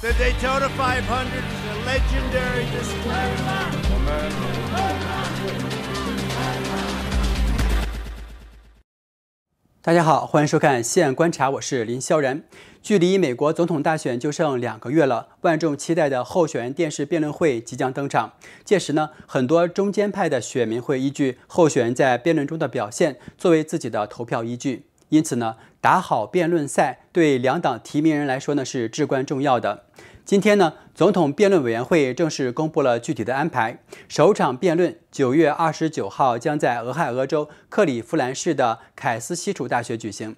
The Daytona 500 is a legendary display. 大家好，欢迎收看《现观察》，我是林霄然。距离美国总统大选就剩两个月了，万众期待的候选人电视辩论会即将登场。届时呢，很多中间派的选民会依据候选人在辩论中的表现作为自己的投票依据。因此呢，打好辩论赛对两党提名人来说呢是至关重要的。今天呢，总统辩论委员会正式公布了具体的安排。首场辩论九月二十九号将在俄亥俄州克里夫兰市的凯斯西楚大学举行，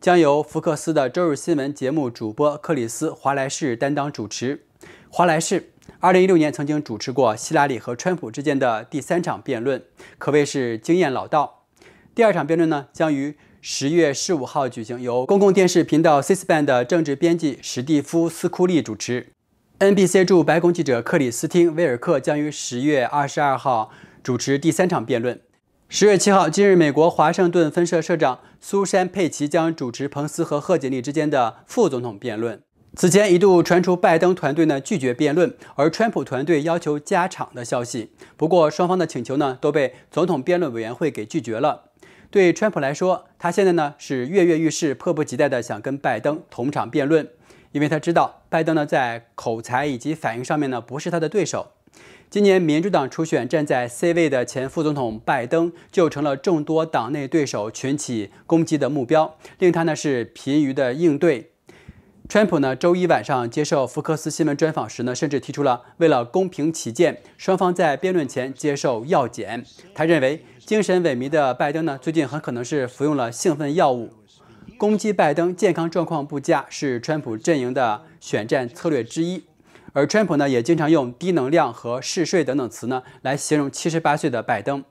将由福克斯的周日新闻节目主播克里斯·华莱士担当主持。华莱士二零一六年曾经主持过希拉里和川普之间的第三场辩论，可谓是经验老道。第二场辩论呢，将于十月十五号举行，由公共电视频道 C-SPAN 的政治编辑史蒂夫·斯库利主持。NBC 驻白宫记者克里斯汀·威尔克将于十月二十二号主持第三场辩论。十月七号，今日美国华盛顿分社社长苏珊·佩奇将主持彭斯和贺锦丽之间的副总统辩论。此前一度传出拜登团队呢拒绝辩论，而川普团队要求加场的消息。不过双方的请求呢都被总统辩论委员会给拒绝了。对川普来说，他现在呢是跃跃欲试，迫不及待地想跟拜登同场辩论。因为他知道拜登呢在口才以及反应上面呢不是他的对手。今年民主党初选站在 C 位的前副总统拜登就成了众多党内对手群起攻击的目标，令他呢是疲于的应对。川普呢周一晚上接受福克斯新闻专访时呢，甚至提出了为了公平起见，双方在辩论前接受药检。他认为精神萎靡的拜登呢最近很可能是服用了兴奋药物。攻击拜登健康状况不佳是川普阵营的选战策略之一，而川普呢也经常用低能量和嗜睡等等词呢来形容七十八岁的拜登。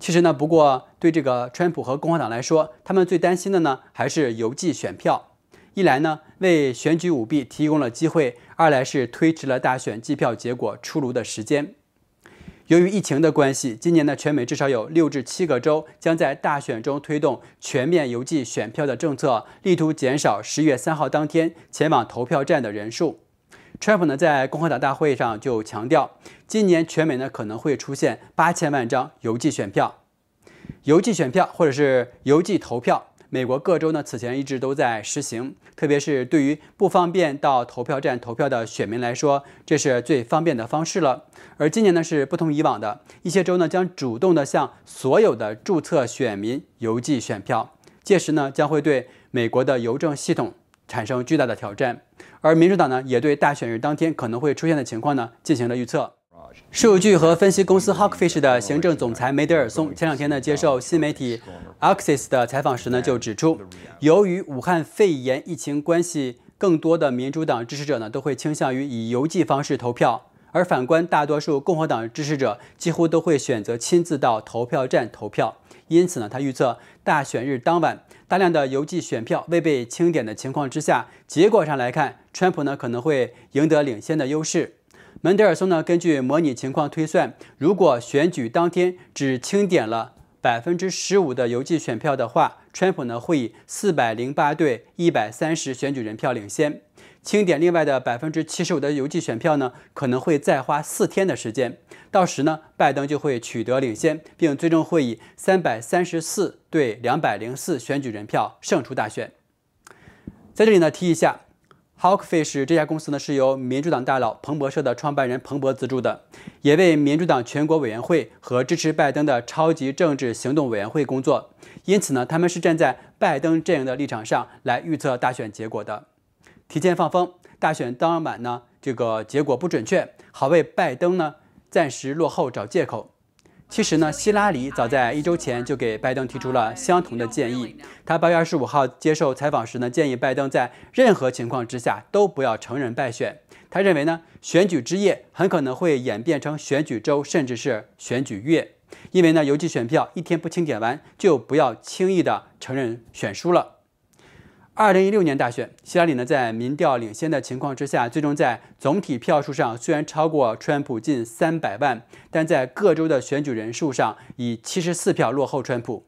其实呢，不过对这个川普和共和党来说，他们最担心的呢还是邮寄选票。一来呢为选举舞弊提供了机会，二来是推迟了大选计票结果出炉的时间。由于疫情的关系，今年呢，全美至少有六至七个州将在大选中推动全面邮寄选票的政策，力图减少十月三号当天前往投票站的人数。川普呢在共和党大会上就强调，今年全美呢可能会出现八千万张邮寄选票，邮寄选票或者是邮寄投票。美国各州呢此前一直都在实行，特别是对于不方便到投票站投票的选民来说，这是最方便的方式了。而今年呢是不同以往的，一些州呢将主动的向所有的注册选民邮寄选票，届时呢将会对美国的邮政系统产生巨大的挑战。而民主党呢也对大选日当天可能会出现的情况呢进行了预测。数据和分析公司 Hawkfish 的行政总裁梅德尔松前两天呢接受新媒体 Axis 的采访时呢就指出，由于武汉肺炎疫情关系，更多的民主党支持者呢都会倾向于以邮寄方式投票，而反观大多数共和党支持者几乎都会选择亲自到投票站投票。因此呢，他预测大选日当晚大量的邮寄选票未被清点的情况之下，结果上来看，川普呢可能会赢得领先的优势。门德尔松呢，根据模拟情况推算，如果选举当天只清点了百分之十五的邮寄选票的话，川普呢会以四百零八对一百三十选举人票领先。清点另外的百分之七十五的邮寄选票呢，可能会再花四天的时间。到时呢，拜登就会取得领先，并最终会以三百三十四对两百零四选举人票胜出大选。在这里呢，提一下。Hawkfish 这家公司呢是由民主党大佬彭博社的创办人彭博资助的，也为民主党全国委员会和支持拜登的超级政治行动委员会工作。因此呢，他们是站在拜登阵营的立场上来预测大选结果的。提前放风，大选当晚呢，这个结果不准确，好为拜登呢暂时落后找借口。其实呢，希拉里早在一周前就给拜登提出了相同的建议。他八月二十五号接受采访时呢，建议拜登在任何情况之下都不要承认败选。他认为呢，选举之夜很可能会演变成选举周，甚至是选举月。因为呢，邮寄选票一天不清点完，就不要轻易的承认选输了。二零一六年大选，希拉里呢在民调领先的情况之下，最终在总体票数上虽然超过川普近三百万，但在各州的选举人数上以七十四票落后川普。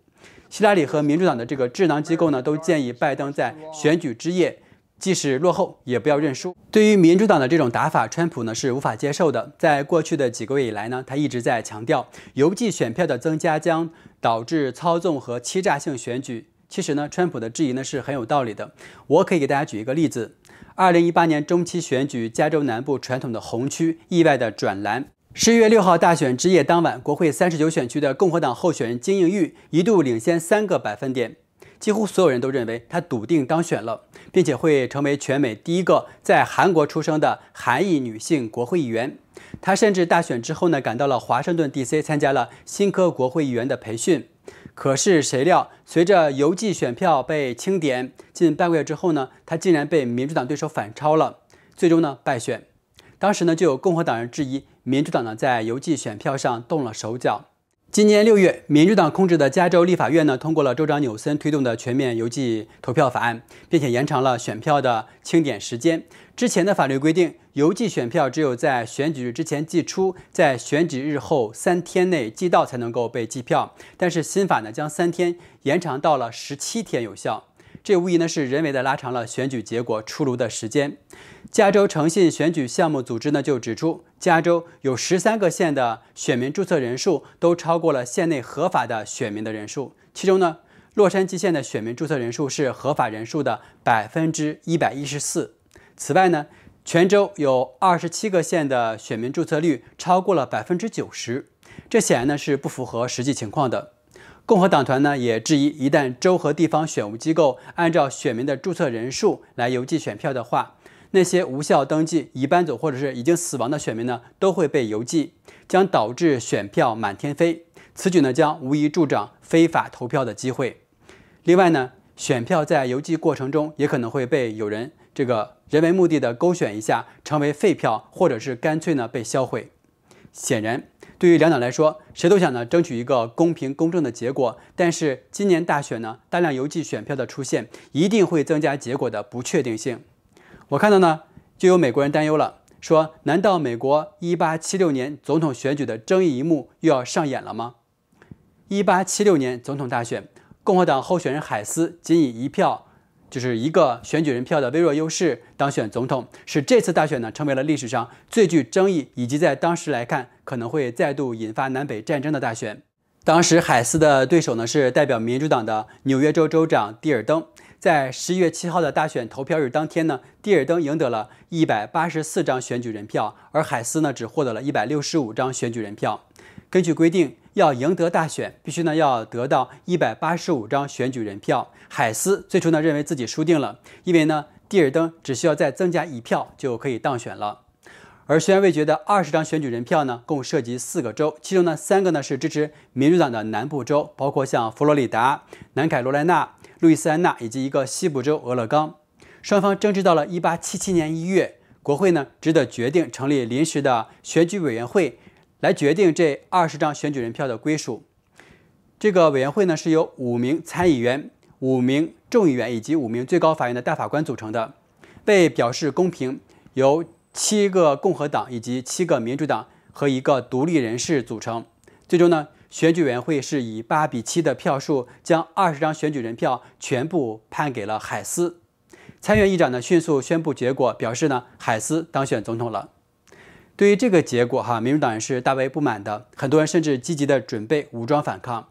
希拉里和民主党的这个智囊机构呢，都建议拜登在选举之夜即使落后，也不要认输。对于民主党的这种打法，川普呢是无法接受的。在过去的几个月以来呢，他一直在强调，邮寄选票的增加将导致操纵和欺诈性选举。其实呢，川普的质疑呢是很有道理的。我可以给大家举一个例子：二零一八年中期选举，加州南部传统的红区意外的转蓝。十一月六号大选之夜当晚，国会三十九选区的共和党候选人金应玉一度领先三个百分点。几乎所有人都认为她笃定当选了，并且会成为全美第一个在韩国出生的韩裔女性国会议员。她甚至大选之后呢，赶到了华盛顿 D.C. 参加了新科国会议员的培训。可是谁料，随着邮寄选票被清点，近半个月之后呢，他竟然被民主党对手反超了，最终呢败选。当时呢，就有共和党人质疑民主党呢在邮寄选票上动了手脚。今年六月，民主党控制的加州立法院呢通过了州长纽森推动的全面邮寄投票法案，并且延长了选票的清点时间。之前的法律规定，邮寄选票只有在选举日之前寄出，在选举日后三天内寄到才能够被计票。但是新法呢将三天延长到了十七天有效。这无疑呢是人为的拉长了选举结果出炉的时间。加州诚信选举项目组织呢就指出，加州有十三个县的选民注册人数都超过了县内合法的选民的人数，其中呢，洛杉矶县的选民注册人数是合法人数的百分之一百一十四。此外呢，全州有二十七个县的选民注册率超过了百分之九十，这显然呢是不符合实际情况的。共和党团呢也质疑，一旦州和地方选务机构按照选民的注册人数来邮寄选票的话，那些无效登记、已搬走或者是已经死亡的选民呢都会被邮寄，将导致选票满天飞。此举呢将无疑助长非法投票的机会。另外呢，选票在邮寄过程中也可能会被有人这个人为目的的勾选一下，成为废票，或者是干脆呢被销毁。显然。对于两党来说，谁都想呢争取一个公平公正的结果。但是今年大选呢，大量邮寄选票的出现，一定会增加结果的不确定性。我看到呢，就有美国人担忧了，说：难道美国1876年总统选举的争议一幕又要上演了吗？1876年总统大选，共和党候选人海斯仅以一票。就是一个选举人票的微弱优势当选总统，使这次大选呢成为了历史上最具争议，以及在当时来看可能会再度引发南北战争的大选。当时海斯的对手呢是代表民主党的纽约州州长蒂尔登。在十一月七号的大选投票日当天呢，蒂尔登赢得了一百八十四张选举人票，而海斯呢只获得了一百六十五张选举人票。根据规定。要赢得大选，必须呢要得到一百八十五张选举人票。海斯最初呢认为自己输定了，因为呢蒂尔登只需要再增加一票就可以当选了。而悬而未决的二十张选举人票呢，共涉及四个州，其中呢三个呢是支持民主党的南部州，包括像佛罗里达、南卡罗来纳、路易斯安那以及一个西部州俄勒冈。双方争执到了一八七七年一月，国会呢只得决定成立临时的选举委员会。来决定这二十张选举人票的归属。这个委员会呢是由五名参议员、五名众议员以及五名最高法院的大法官组成的。被表示公平，由七个共和党以及七个民主党和一个独立人士组成。最终呢，选举委员会是以八比七的票数将二十张选举人票全部判给了海斯。参议院议长呢迅速宣布结果，表示呢海斯当选总统了。对于这个结果，哈，民主党人是大为不满的，很多人甚至积极的准备武装反抗。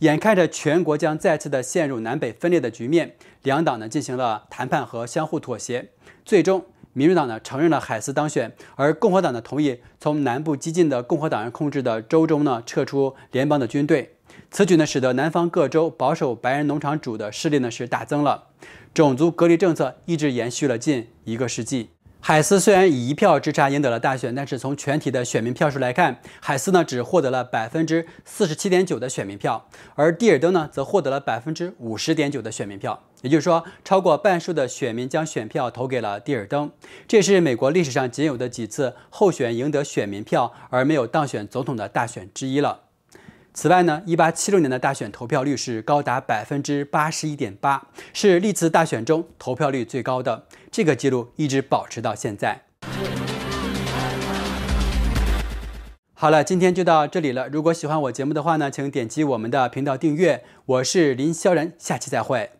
眼看着全国将再次的陷入南北分裂的局面，两党呢进行了谈判和相互妥协，最终民主党呢承认了海斯当选，而共和党呢同意从南部激进的共和党人控制的州中呢撤出联邦的军队。此举呢使得南方各州保守白人农场主的势力呢是大增了，种族隔离政策一直延续了近一个世纪。海斯虽然以一票之差赢得了大选，但是从全体的选民票数来看，海斯呢只获得了百分之四十七点九的选民票，而蒂尔登呢则获得了百分之五十点九的选民票。也就是说，超过半数的选民将选票投给了蒂尔登。这是美国历史上仅有的几次候选赢得选民票而没有当选总统的大选之一了。此外呢，一八七六年的大选投票率是高达百分之八十一点八，是历次大选中投票率最高的。这个记录一直保持到现在。好了，今天就到这里了。如果喜欢我节目的话呢，请点击我们的频道订阅。我是林萧然，下期再会。